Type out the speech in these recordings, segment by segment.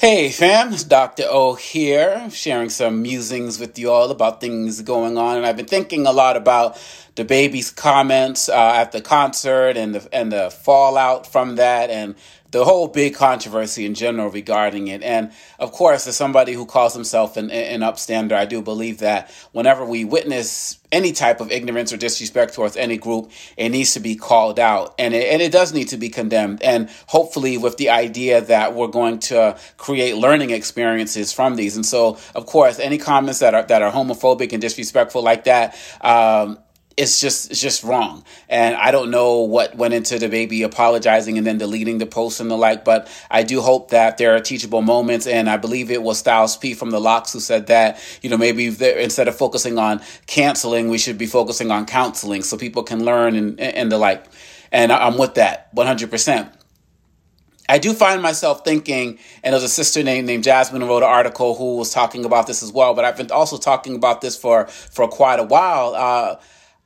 Hey fam, it's Dr. O here, sharing some musings with you all about things going on. And I've been thinking a lot about DaBaby's comments uh, at the concert and the, and the fallout from that and the whole big controversy in general regarding it. And of course, as somebody who calls himself an, an upstander, I do believe that whenever we witness any type of ignorance or disrespect towards any group, it needs to be called out. And it, and it does need to be condemned. And hopefully, with the idea that we're going to create learning experiences from these. And so, of course, any comments that are, that are homophobic and disrespectful like that, um, it's just it's just wrong. And I don't know what went into DaBaby apologizing and then deleting the post and the like, but I do hope that there are teachable moments. And I believe it was Styles P from the LOX who said that, you know, maybe instead of focusing on canceling, we should be focusing on counseling so people can learn and, and the like. And I'm with that 100%. I do find myself thinking, and there's a sister named named Jasmine who wrote an article who was talking about this as well. But I've been also talking about this for for quite a while. Uh,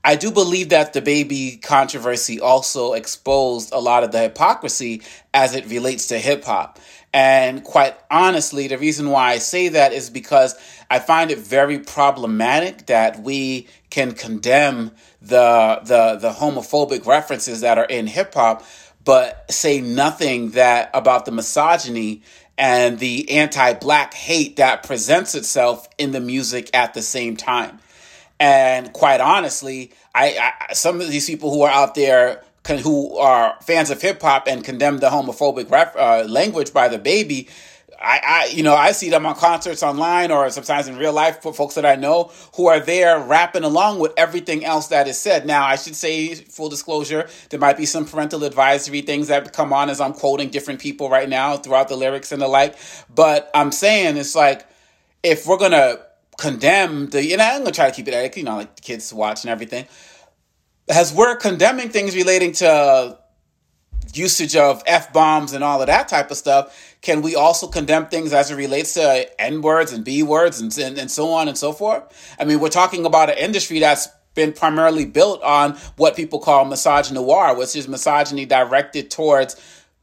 I do believe that DaBaby controversy also exposed a lot of the hypocrisy as it relates to hip hop. And quite honestly, the reason why I say that is because I find it very problematic that we can condemn the the the homophobic references that are in hip hop, but say nothing that about the misogyny and the anti-black hate that presents itself in the music at the same time. And quite honestly, I, I some of these people who are out there who are fans of hip hop and condemn the homophobic ref, uh, language by DaBaby. I, I, you know, I see them on concerts online or sometimes in real life for folks that I know who are there rapping along with everything else that is said. Now, I should say, full disclosure, there might be some parental advisory things that come on as I'm quoting different people right now throughout the lyrics and the like. But I'm saying it's like, if we're going to condemn the, and I'm gonna try to keep it you know, like the kids watch and everything. As we're condemning things relating to usage of f bombs and all of that type of stuff, can we also condemn things as it relates to n words and b words and, and and so on and so forth? I mean, we're talking about an industry that's been primarily built on what people call misogynoir, which is misogyny directed towards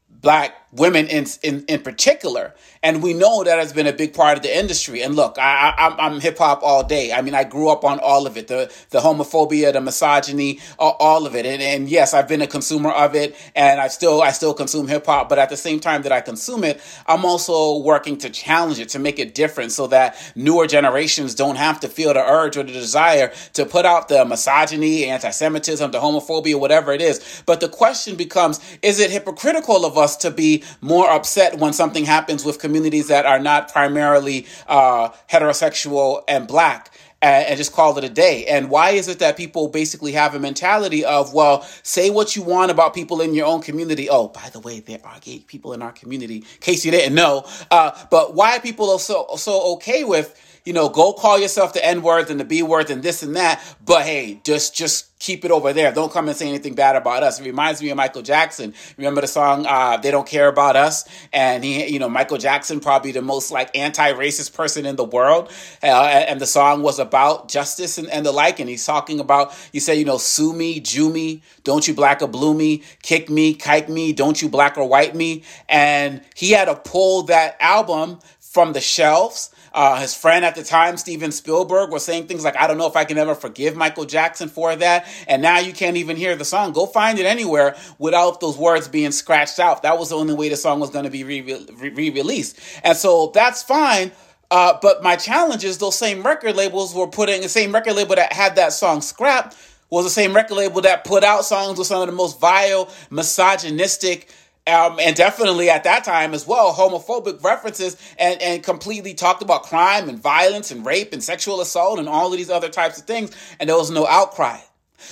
black women in, in in particular. And we know that has been a big part of the industry. And look i, I i'm, I'm hip-hop all day. I mean i grew up on all of it. The the homophobia the misogyny all, of it. And, and yes i've been a consumer of it. And i still i still consume hip-hop. But at the same time that i consume it i'm also working to challenge it to make it different so that newer generations don't have to feel the urge or the desire to put out the misogyny anti-semitism the homophobia whatever it is. But the question becomes is it hypocritical of us to be more upset when something happens with communities that are not primarily uh, heterosexual and black and, and, just call it a day. And why is it that people basically have a mentality of, well, say what you want about people in your own community. Oh, by the way, there are gay people in our community, in case you didn't know. Uh, but why people are so so okay with, you know, go call yourself the N word and the B word and this and that, but hey, just just keep it over there. Don't come and say anything bad about us. It reminds me of Michael Jackson. Remember the song uh, "They Don't Care About Us"? And he, you know, Michael Jackson, probably the most like anti-racist person in the world, uh, and the song was about justice and, and the like. And he's talking about, he said, you know, sue me, Jew me, don't you black or blue me, kick me, kike me, don't you black or white me. And he had to pull that album from the shelves uh, his friend at the time, Steven Spielberg, was saying things like, I don't know if I can ever forgive Michael Jackson for that. And now you can't even hear the song. Go find it anywhere without those words being scratched out. That was the only way the song was going to be re released. And so that's fine. Uh, but my challenge is those same record labels were putting the same record label that had that song scrapped was the same record label that put out songs with some of the most vile, misogynistic, um, and definitely at that time as well, homophobic references and, and completely talked about crime and violence and rape and sexual assault and all of these other types of things, and there was no outcry.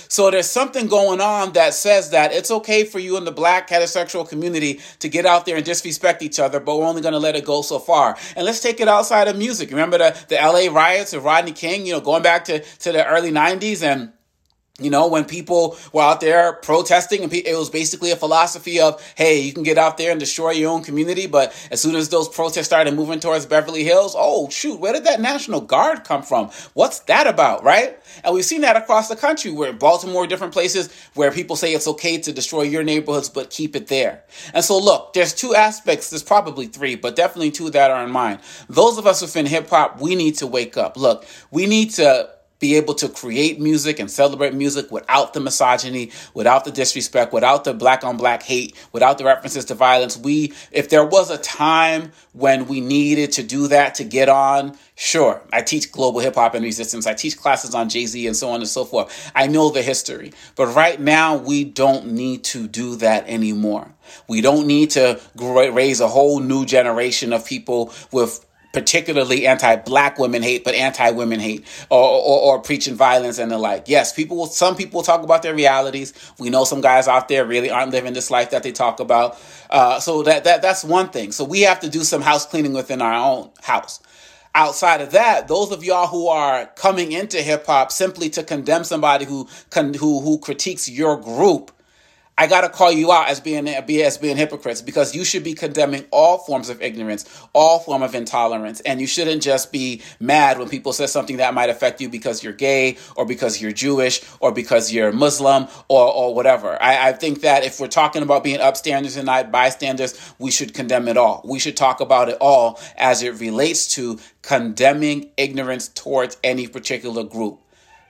So there's something going on that says that it's okay for you in the black heterosexual community to get out there and disrespect each other, but we're only going to let it go so far. And let's take it outside of music. Remember the, the LA riots of Rodney King, you know, going back to, to the early 90s and You know, when people were out there protesting, and it was basically a philosophy of, hey, you can get out there and destroy your own community, but as soon as those protests started moving towards Beverly Hills, oh, shoot, where did that National Guard come from? What's that about, right? And we've seen that across the country, where Baltimore, different places where people say it's okay to destroy your neighborhoods, but keep it there. And so, look, there's two aspects, there's probably three, but definitely two that are in mind. Those of us within hip hop, we need to wake up. Look, we need to be able to create music and celebrate music without the misogyny, without the disrespect, without the black on black hate, without the references to violence. We, if there was a time when we needed to do that to get on, sure. I teach global hip hop and resistance. I teach classes on Jay Z and so on and so forth. I know the history. But right now, we don't need to do that anymore. We don't need to raise a whole new generation of people with particularly anti-black women hate, but anti-women hate, or, or, or, preaching violence and the like. Yes, people will. Some people talk about their realities. We know some guys out there really aren't living this life that they talk about. Uh, so that that that's one thing. So we have to do some house cleaning within our own house. Outside of that, those of y'all who are coming into hip hop simply to condemn somebody who can who who critiques your group I gotta call you out as being as being hypocrites because you should be condemning all forms of ignorance, all form of intolerance, and you shouldn't just be mad when people say something that might affect you because you're gay or because you're Jewish or because you're Muslim or or whatever. I, I think that if we're talking about being upstanders and not bystanders, we should condemn it all. We should talk about it all as it relates to condemning ignorance towards any particular group.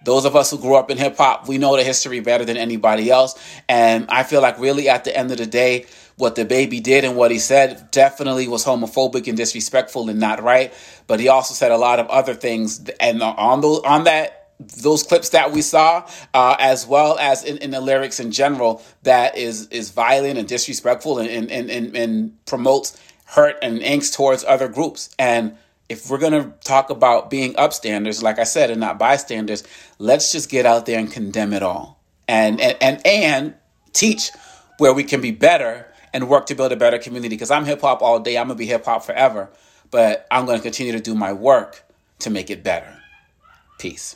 Those of us who grew up in hip hop, we know the history better than anybody else. And I feel like really at the end of the day, what DaBaby did and what he said definitely was homophobic and disrespectful and not right. But he also said a lot of other things. And on those, on that, those clips that we saw, uh, as well as in, in, the lyrics in general, that is is violent and disrespectful and, and, and, and promotes hurt and angst towards other groups. And if we're going to talk about being upstanders, like I said, and not bystanders, let's just get out there and condemn it all and, and, and, and teach where we can be better and work to build a better community. Because I'm hip hop all day, I'm going to be hip hop forever, but I'm going to continue to do my work to make it better. Peace.